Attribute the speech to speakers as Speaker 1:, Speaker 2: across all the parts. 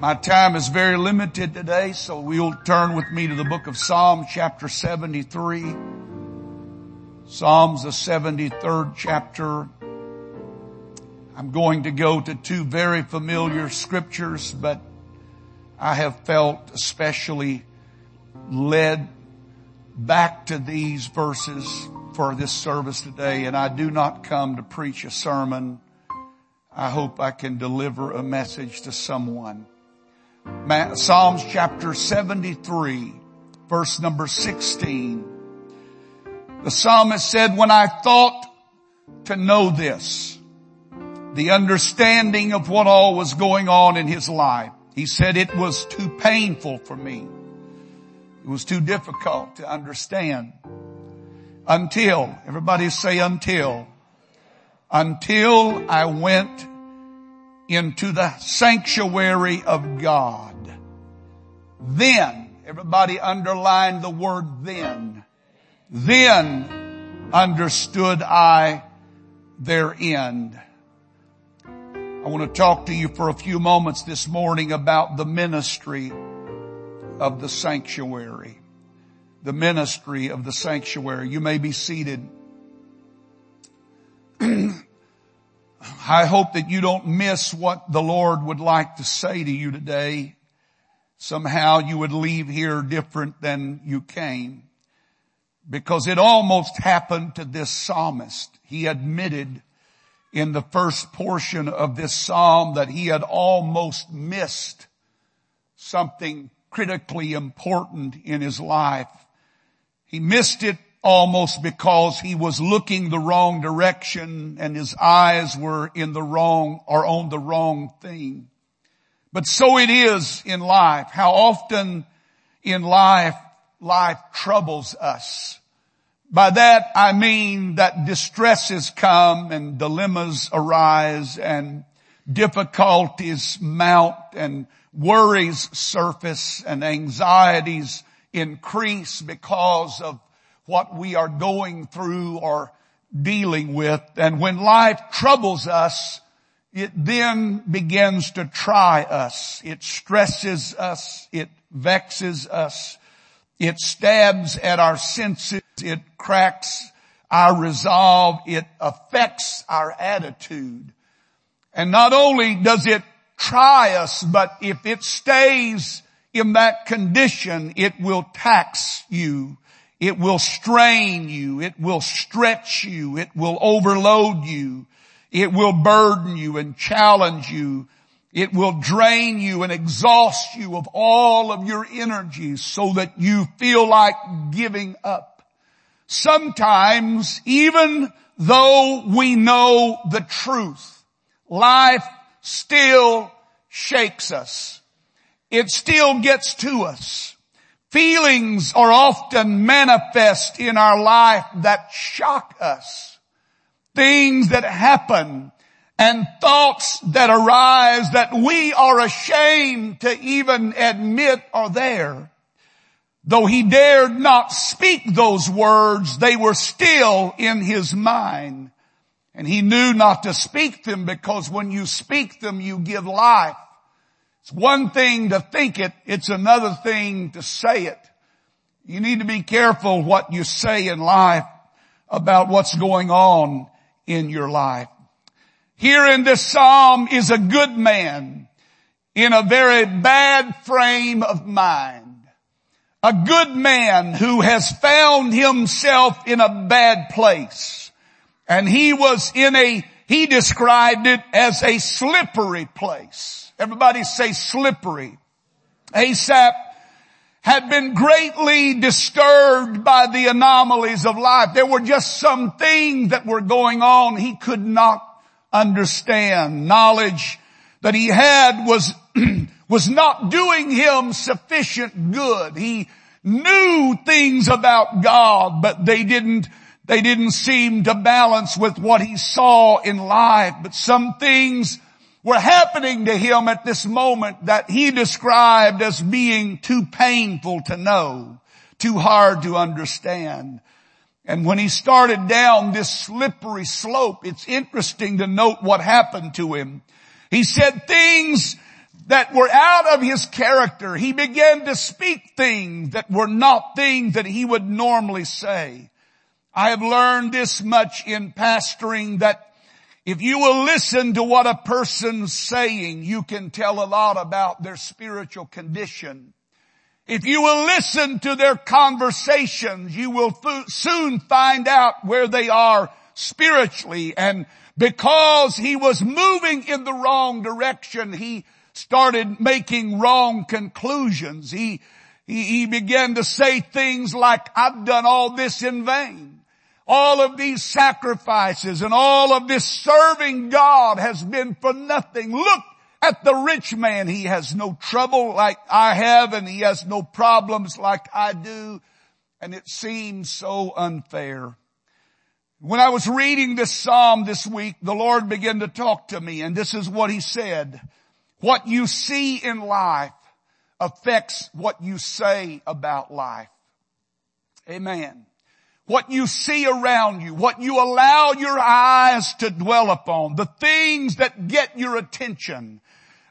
Speaker 1: My time is very limited today, so we'll turn with me to the book of Psalms chapter 73. Psalms the 73rd chapter. I'm going to go to two very familiar scriptures, but I have felt especially led back to these verses for this service today, and I do not come to preach a sermon. I hope I can deliver a message to someone. Psalms chapter 73, verse number 16. The psalmist said, when I thought to know this, the understanding of what all was going on in his life, he said it was too painful for me. It was too difficult to understand until, everybody say until, until I went into the sanctuary of God. Then, everybody underlined the word then. Then understood I their end. I want to talk to you for a few moments this morning about the ministry of the sanctuary. The ministry of the sanctuary. You may be seated. I hope that you don't miss what the Lord would like to say to you today. Somehow you would leave here different than you came. Because it almost happened to this psalmist. He admitted in the first portion of this psalm that he had almost missed something critically important in his life. He missed it almost because he was looking the wrong direction and his eyes were in the wrong or on the wrong thing. But so it is in life. How often in life, life troubles us. By that I mean that distresses come and dilemmas arise and difficulties mount and worries surface and anxieties increase because of what we are going through or dealing with. And when life troubles us, it then begins to try us. It stresses us. It vexes us. It stabs at our senses. It cracks our resolve. It affects our attitude. And not only does it try us, but if it stays in that condition, it will tax you it will strain you. It will stretch you. It will overload you. It will burden you and challenge you. It will drain you and exhaust you of all of your energies so that you feel like giving up. Sometimes even though we know the truth, life still shakes us. It still gets to us. Feelings are often manifest in our life that shock us. Things that happen and thoughts that arise that we are ashamed to even admit are there. Though he dared not speak those words, they were still in his mind. And he knew not to speak them because when you speak them, you give life. It's one thing to think it, it's another thing to say it. You need to be careful what you say in life about what's going on in your life. Here in this psalm is a good man in a very bad frame of mind. A good man who has found himself in a bad place. And he was in a, he described it as a slippery place. Everybody say slippery. Asaph had been greatly disturbed by the anomalies of life. There were just some things that were going on he could not understand. Knowledge that he had was, was not doing him sufficient good. He knew things about God, but they didn't, they didn't seem to balance with what he saw in life. But some things were happening to him at this moment that he described as being too painful to know, too hard to understand. And when he started down this slippery slope, it's interesting to note what happened to him. He said things that were out of his character. He began to speak things that were not things that he would normally say. I have learned this much in pastoring that if you will listen to what a person's saying, you can tell a lot about their spiritual condition. If you will listen to their conversations, you will soon find out where they are spiritually. And because he was moving in the wrong direction, he started making wrong conclusions. He, he, he began to say things like, I've done all this in vain all of these sacrifices and all of this serving God has been for nothing. Look at the rich man. He has no trouble like I have and he has no problems like I do. And it seems so unfair. When I was reading this Psalm this week, the Lord began to talk to me and this is what he said. What you see in life affects what you say about life. Amen what you see around you, what you allow your eyes to dwell upon, the things that get your attention.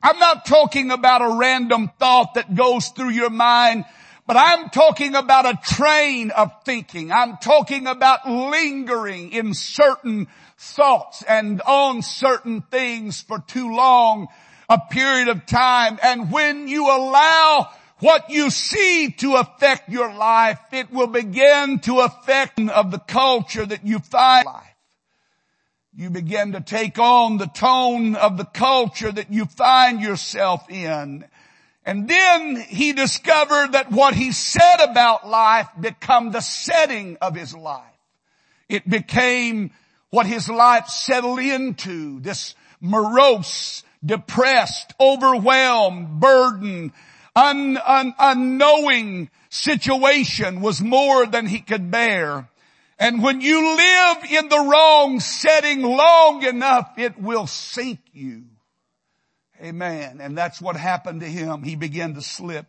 Speaker 1: I'm not talking about a random thought that goes through your mind, but I'm talking about a train of thinking. I'm talking about lingering in certain thoughts and on certain things for too long a period of time. And when you allow what you see to affect your life, it will begin to affect of the culture that you find life. You begin to take on the tone of the culture that you find yourself in. And then he discovered that what he said about life become the setting of his life. It became what his life settled into, this morose, depressed, overwhelmed, burdened, un, un, unknowing situation was more than he could bear. And when you live in the wrong setting long enough, it will sink you. Amen. And that's what happened to him. He began to slip.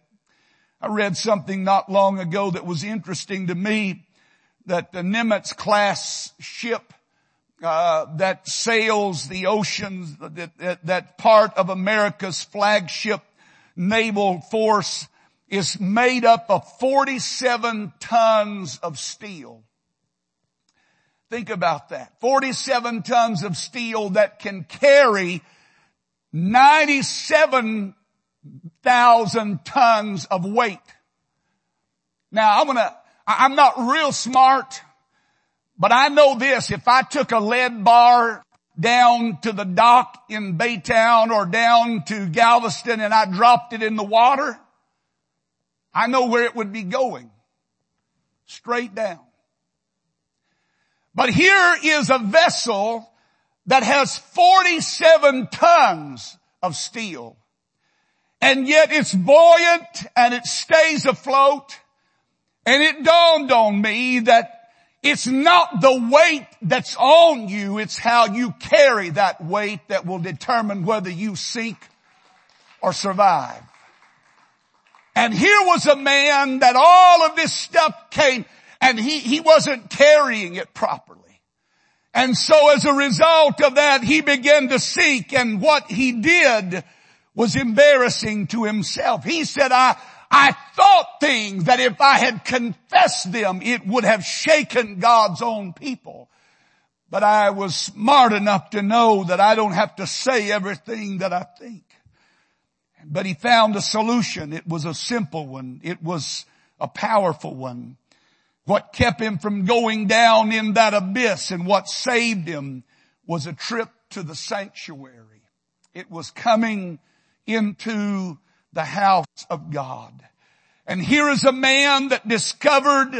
Speaker 1: I read something not long ago that was interesting to me that the Nimitz class ship uh, that sails the oceans, that, that, that part of America's flagship naval force is made up of 47 tons of steel. Think about that. 47 tons of steel that can carry 97,000 tons of weight. Now I'm gonna, I'm not real smart, but I know this. If I took a lead bar down to the dock in Baytown or down to Galveston and I dropped it in the water, I know where it would be going. Straight down. But here is a vessel that has 47 tons of steel. And yet it's buoyant and it stays afloat. And it dawned on me that it's not the weight that's on you, it's how you carry that weight that will determine whether you sink or survive. And here was a man that all of this stuff came and he, he wasn't carrying it properly. And so as a result of that, he began to sink and what he did was embarrassing to himself. He said, I, I thought things that if I had confessed them, it would have shaken God's own people. But I was smart enough to know that I don't have to say everything that I think. But he found a solution. It was a simple one. It was a powerful one. What kept him from going down in that abyss and what saved him was a trip to the sanctuary. It was coming into the house of God. And here is a man that discovered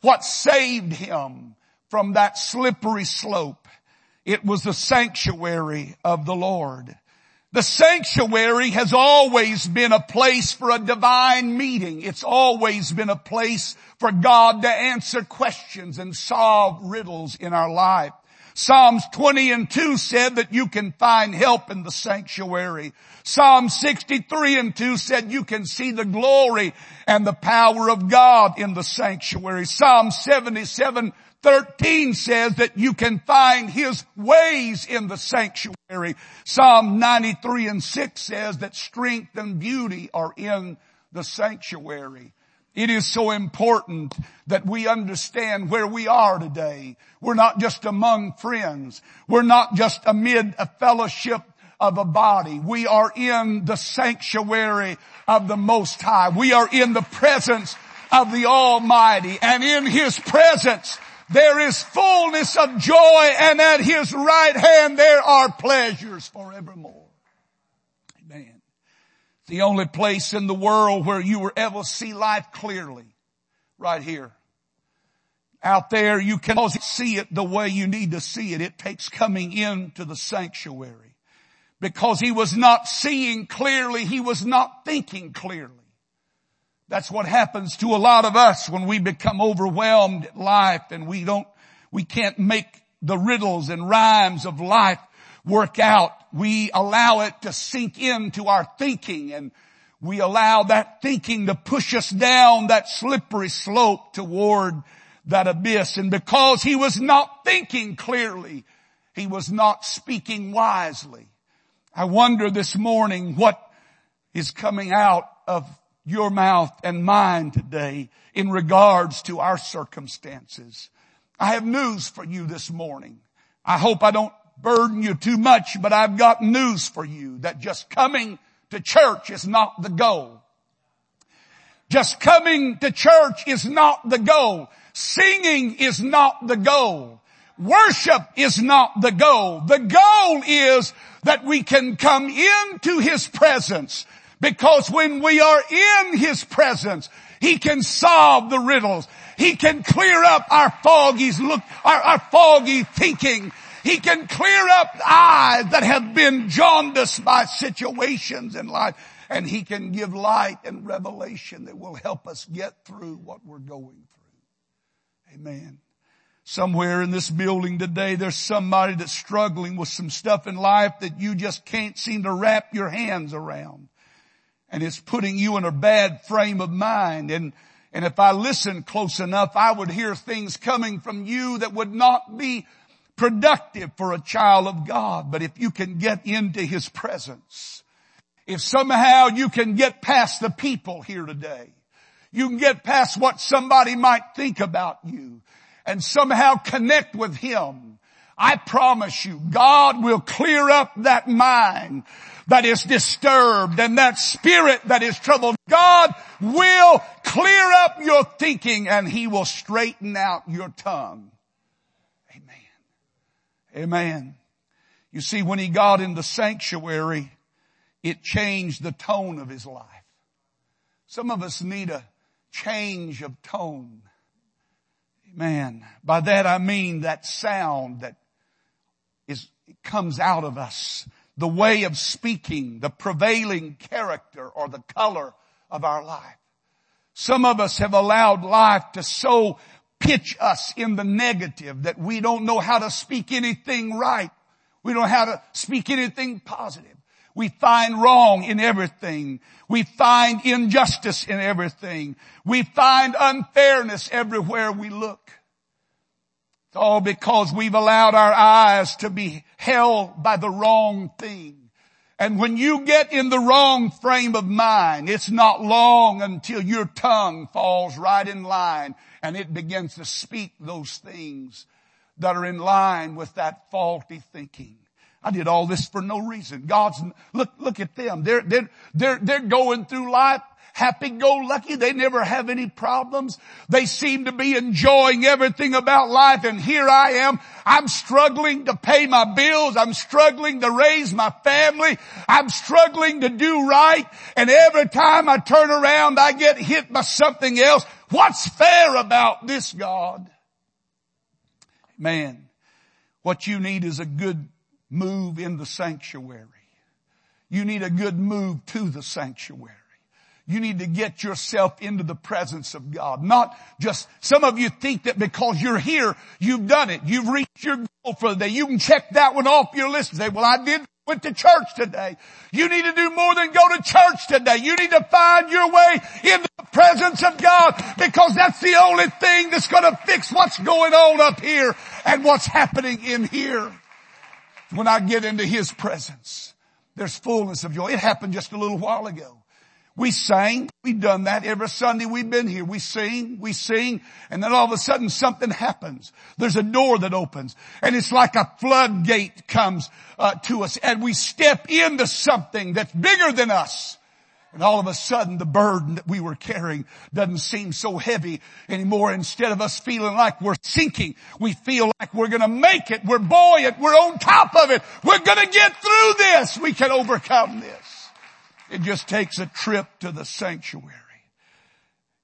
Speaker 1: what saved him from that slippery slope. It was the sanctuary of the Lord. The sanctuary has always been a place for a divine meeting. It's always been a place for God to answer questions and solve riddles in our life. Psalms 20 and 2 said that you can find help in the sanctuary. Psalm 63 and 2 said you can see the glory and the power of God in the sanctuary. Psalm 77 13 says that you can find His ways in the sanctuary. Psalm 93 and 6 says that strength and beauty are in the sanctuary. It is so important that we understand where we are today. We're not just among friends. We're not just amid a fellowship of a body. We are in the sanctuary of the Most High. We are in the presence of the Almighty and in His presence there is fullness of joy and at His right hand there are pleasures forevermore. Amen the only place in the world where you will ever see life clearly. Right here. Out there you can see it the way you need to see it. It takes coming into the sanctuary. Because he was not seeing clearly, he was not thinking clearly. That's what happens to a lot of us when we become overwhelmed at life and we don't, we can't make the riddles and rhymes of life work out. We allow it to sink into our thinking and we allow that thinking to push us down that slippery slope toward that abyss. And because he was not thinking clearly, he was not speaking wisely. I wonder this morning what is coming out of your mouth and mine today in regards to our circumstances. I have news for you this morning. I hope I don't burden you too much, but I've got news for you that just coming to church is not the goal. Just coming to church is not the goal. Singing is not the goal. Worship is not the goal. The goal is that we can come into His presence because when we are in His presence, He can solve the riddles. He can clear up our foggy look, our, our foggy thinking. He can clear up eyes that have been jaundiced by situations in life. And He can give light and revelation that will help us get through what we're going through. Amen. Somewhere in this building today, there's somebody that's struggling with some stuff in life that you just can't seem to wrap your hands around. And it's putting you in a bad frame of mind. And, and if I listened close enough, I would hear things coming from you that would not be productive for a child of God. But if you can get into His presence, if somehow you can get past the people here today, you can get past what somebody might think about you and somehow connect with Him, I promise you, God will clear up that mind that is disturbed and that spirit that is troubled. God will clear up your thinking and He will straighten out your tongue. Amen. You see, when he got in the sanctuary, it changed the tone of his life. Some of us need a change of tone. Amen. By that I mean that sound that is, comes out of us. The way of speaking, the prevailing character or the color of our life. Some of us have allowed life to so pitch us in the negative, that we don't know how to speak anything right. We don't know how to speak anything positive. We find wrong in everything. We find injustice in everything. We find unfairness everywhere we look. It's all because we've allowed our eyes to be held by the wrong thing. And when you get in the wrong frame of mind, it's not long until your tongue falls right in line and it begins to speak those things that are in line with that faulty thinking. I did all this for no reason. God's, look, look at them. They're, they're, they're, they're going through life happy-go-lucky. They never have any problems. They seem to be enjoying everything about life. And here I am. I'm struggling to pay my bills. I'm struggling to raise my family. I'm struggling to do right. And every time I turn around, I get hit by something else. What's fair about this God? Man, what you need is a good move in the sanctuary. You need a good move to the sanctuary. You need to get yourself into the presence of God. Not just, some of you think that because you're here, you've done it. You've reached your goal for the day. You can check that one off your list and say, well, I did went to church today. You need to do more than go to church today. You need to find your way into the presence of God because that's the only thing that's going to fix what's going on up here and what's happening in here. When I get into His presence, there's fullness of joy. It happened just a little while ago. We sang. We've done that every Sunday we've been here. We sing, we sing, and then all of a sudden something happens. There's a door that opens and it's like a floodgate comes uh, to us and we step into something that's bigger than us. And all of a sudden the burden that we were carrying doesn't seem so heavy anymore. Instead of us feeling like we're sinking, we feel like we're gonna make it. We're buoyant. We're on top of it. We're gonna get through this. We can overcome this. It just takes a trip to the sanctuary.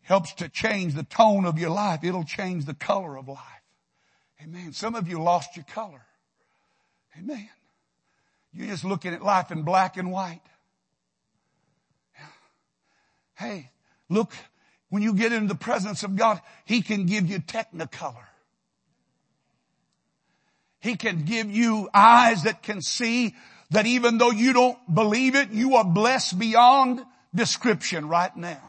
Speaker 1: Helps to change the tone of your life. It'll change the color of life. Amen. Some of you lost your color. Amen. You're just looking at life in black and white. Hey, look, when you get into the presence of God, He can give you technicolor. He can give you eyes that can see that even though you don't believe it, you are blessed beyond description right now.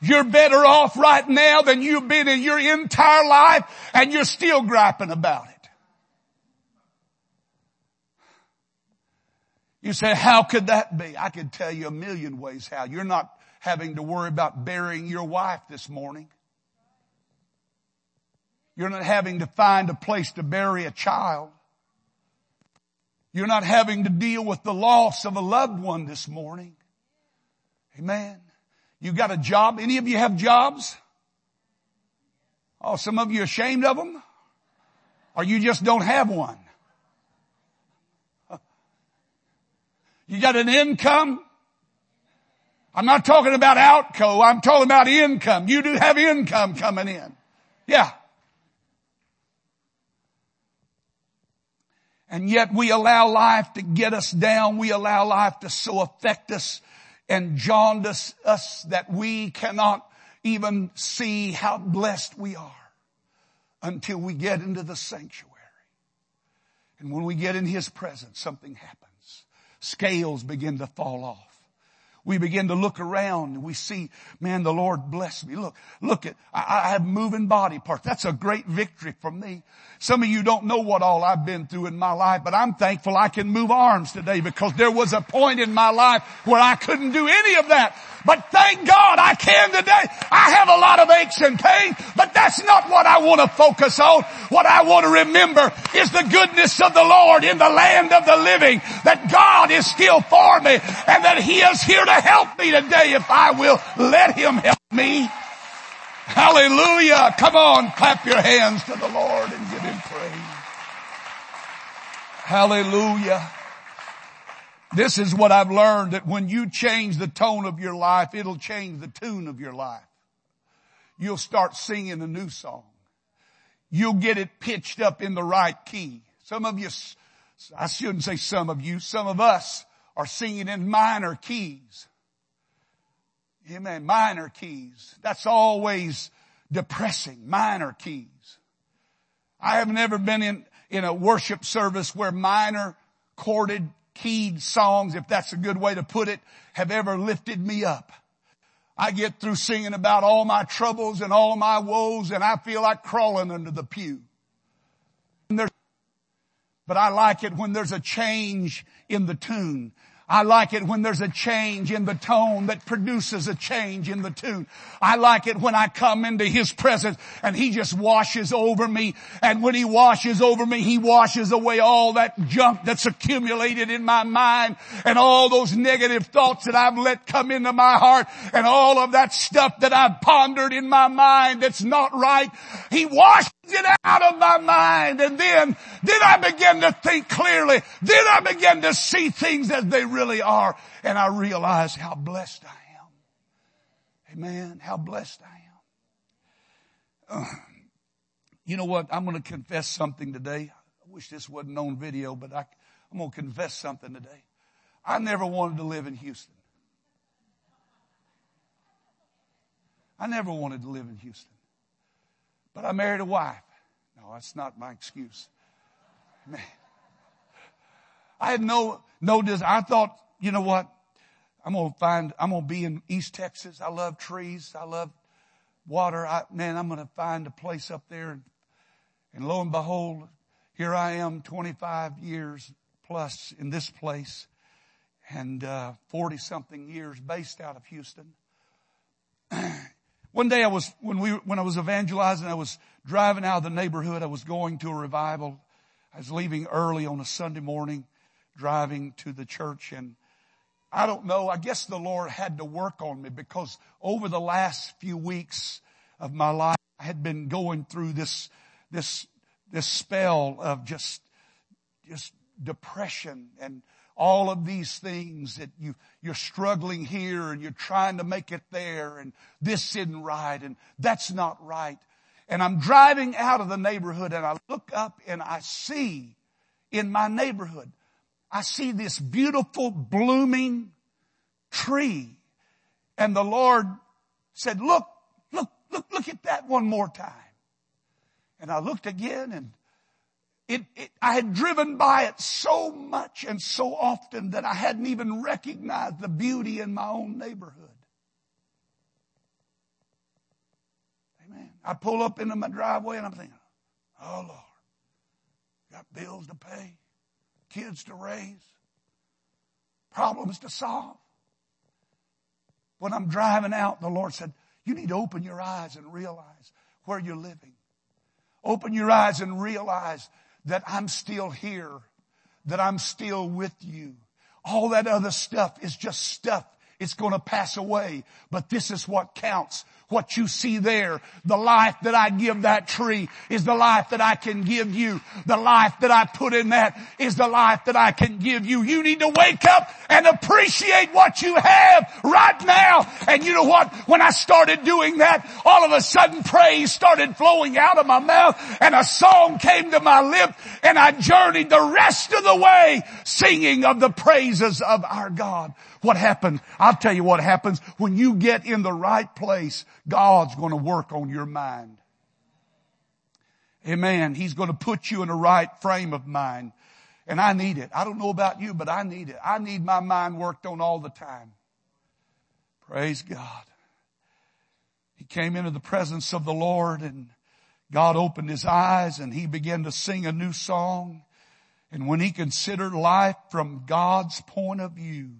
Speaker 1: You're better off right now than you've been in your entire life and you're still griping about it. You say, how could that be? I could tell you a million ways how. You're not having to worry about burying your wife this morning. You're not having to find a place to bury a child. You're not having to deal with the loss of a loved one this morning. Amen. You got a job. Any of you have jobs? Oh, some of you ashamed of them? Or you just don't have one? You got an income? I'm not talking about outco. I'm talking about income. You do have income coming in. Yeah. And yet we allow life to get us down. We allow life to so affect us and jaundice us that we cannot even see how blessed we are until we get into the sanctuary. And when we get in His presence, something happens. Scales begin to fall off we begin to look around and we see, man, the Lord bless me. Look, look at, I, I have moving body parts. That's a great victory for me. Some of you don't know what all I've been through in my life, but I'm thankful I can move arms today because there was a point in my life where I couldn't do any of that. But thank God I can today. I have a lot of aches and pains, but that's not what I want to focus on. What I want to remember is the goodness of the Lord in the land of the living, that God is still for me and that He is here to help me today if I will let Him help me. Hallelujah. Come on, clap your hands to the Lord and give. Hallelujah. This is what I've learned that when you change the tone of your life, it'll change the tune of your life. You'll start singing a new song. You'll get it pitched up in the right key. Some of you, I shouldn't say some of you, some of us are singing in minor keys. Amen. Minor keys. That's always depressing. Minor keys. I have never been in, in a worship service where minor chorded keyed songs, if that's a good way to put it, have ever lifted me up. I get through singing about all my troubles and all my woes and I feel like crawling under the pew. But I like it when there's a change in the tune. I like it when there's a change in the tone that produces a change in the tune. I like it when I come into His presence and He just washes over me. And when He washes over me, He washes away all that junk that's accumulated in my mind and all those negative thoughts that I've let come into my heart and all of that stuff that I've pondered in my mind that's not right. He washes it out of my mind and then, then I begin to think clearly. Then I begin to see things as they really really are. And I realize how blessed I am. Amen. How blessed I am. Uh, you know what? I'm going to confess something today. I wish this wasn't on video, but I, I'm going to confess something today. I never wanted to live in Houston. I never wanted to live in Houston. But I married a wife. No, that's not my excuse. Man. I had no, no desire. I thought, you know what? I'm going to find, I'm going to be in East Texas. I love trees. I love water. I, man, I'm going to find a place up there. And, and lo and behold, here I am 25 years plus in this place and, uh, 40 something years based out of Houston. One day I was, when we, when I was evangelizing, I was driving out of the neighborhood. I was going to a revival. I was leaving early on a Sunday morning, driving to the church and I don't know. I guess the Lord had to work on me because over the last few weeks of my life, I had been going through this, this, this spell of just, just depression and all of these things that you, you're struggling here and you're trying to make it there and this isn't right and that's not right. And I'm driving out of the neighborhood and I look up and I see in my neighborhood I see this beautiful blooming tree. And the Lord said, look, look, look, look at that one more time. And I looked again and it, it, I had driven by it so much and so often that I hadn't even recognized the beauty in my own neighborhood. Amen. I pull up into my driveway and I'm thinking, oh Lord, got bills to pay kids to raise, problems to solve. When I'm driving out, the Lord said, you need to open your eyes and realize where you're living. Open your eyes and realize that I'm still here, that I'm still with you. All that other stuff is just stuff. It's going to pass away, but this is what counts what you see there. The life that I give that tree is the life that I can give you. The life that I put in that is the life that I can give you. You need to wake up and appreciate what you have right now. And you know what? When I started doing that, all of a sudden praise started flowing out of my mouth and a song came to my lip and I journeyed the rest of the way singing of the praises of our God. What happened? I'll tell you what happens when you get in the right place. God's going to work on your mind. Amen. He's going to put you in the right frame of mind. And I need it. I don't know about you, but I need it. I need my mind worked on all the time. Praise God. He came into the presence of the Lord and God opened his eyes and he began to sing a new song. And when he considered life from God's point of view,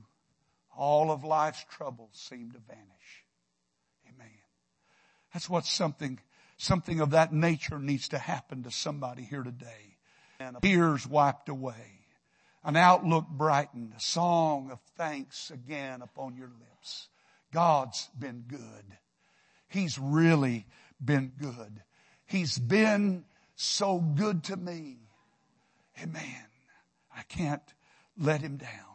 Speaker 1: all of life's troubles seem to vanish. Amen. That's what something, something of that nature needs to happen to somebody here today. And tears wiped away. An outlook brightened. A song of thanks again upon your lips. God's been good. He's really been good. He's been so good to me. Amen. I can't let him down.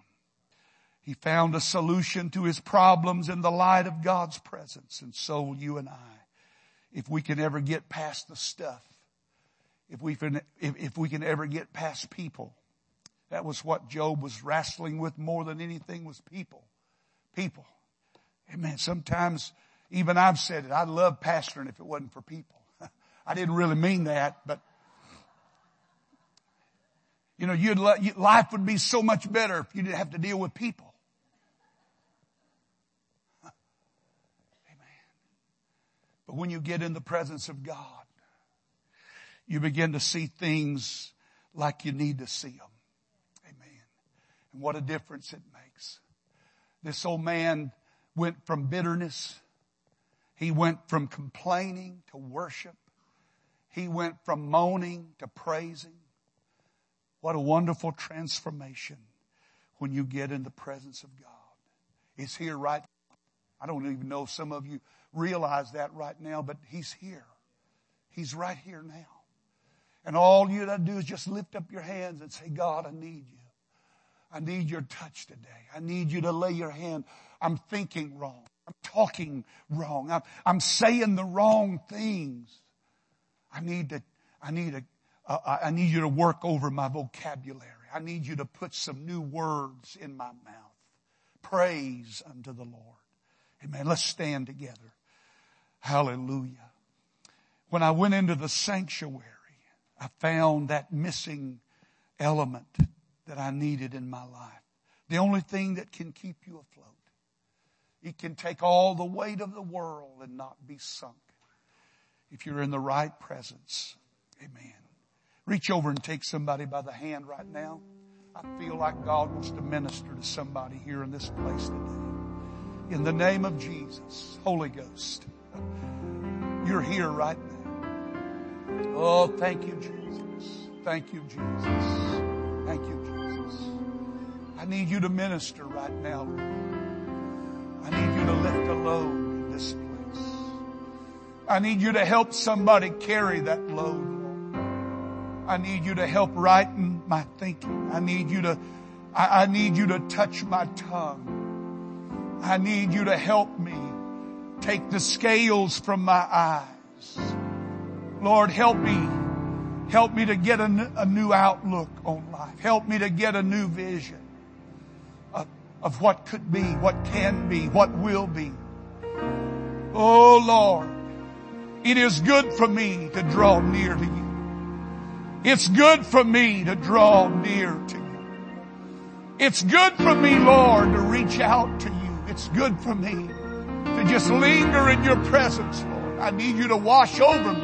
Speaker 1: He found a solution to his problems in the light of God's presence, and so will you and I if we can ever get past the stuff, if we can, if, if we can ever get past people. That was what Job was wrestling with more than anything was people. People. Amen. Sometimes even I've said it. I'd love pastoring if it wasn't for people. I didn't really mean that, but you know, you'd, life would be so much better if you didn't have to deal with people. But when you get in the presence of God, you begin to see things like you need to see them. Amen. And what a difference it makes. This old man went from bitterness. He went from complaining to worship. He went from moaning to praising. What a wonderful transformation when you get in the presence of God. It's here right. now. I don't even know some of you realize that right now, but He's here. He's right here now. And all you got to do is just lift up your hands and say, God, I need you. I need your touch today. I need you to lay your hand. I'm thinking wrong. I'm talking wrong. I'm, I'm saying the wrong things. I need to, I need to, uh, I need you to work over my vocabulary. I need you to put some new words in my mouth. Praise unto the Lord. Amen. Let's stand together. Hallelujah. When I went into the sanctuary, I found that missing element that I needed in my life. The only thing that can keep you afloat. It can take all the weight of the world and not be sunk. If you're in the right presence. Amen. Reach over and take somebody by the hand right now. I feel like God wants to minister to somebody here in this place today. In the name of Jesus, Holy Ghost, you're here right now. Oh, thank you, Jesus. Thank you, Jesus. Thank you, Jesus. I need you to minister right now. I need you to lift a load in this place. I need you to help somebody carry that load. I need you to help righten my thinking. I need you to, I, I need you to touch my tongue. I need you to help me take the scales from my eyes. Lord, help me. Help me to get a, new outlook on life. Help me to get a new vision of, of what could be, what can be, what will be. Oh Lord, it is good for me to draw near to you. It's good for me to draw near to you. It's good for me, Lord, to reach out to you. It's good for me just linger in your presence, Lord. I need you to wash over me.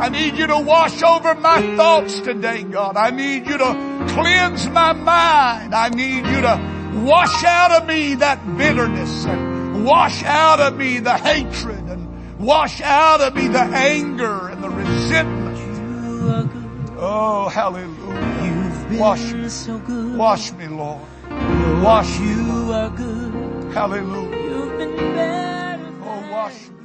Speaker 1: I need you to wash over my thoughts today, God. I need you to cleanse my mind. I need you to wash out of me that bitterness and wash out of me the hatred and wash out of me the anger and the resentment. Oh, hallelujah.
Speaker 2: You've been
Speaker 1: Wash me.
Speaker 2: so good.
Speaker 1: Wash me, Lord. Wash
Speaker 2: you are good.
Speaker 1: Hallelujah.
Speaker 2: You've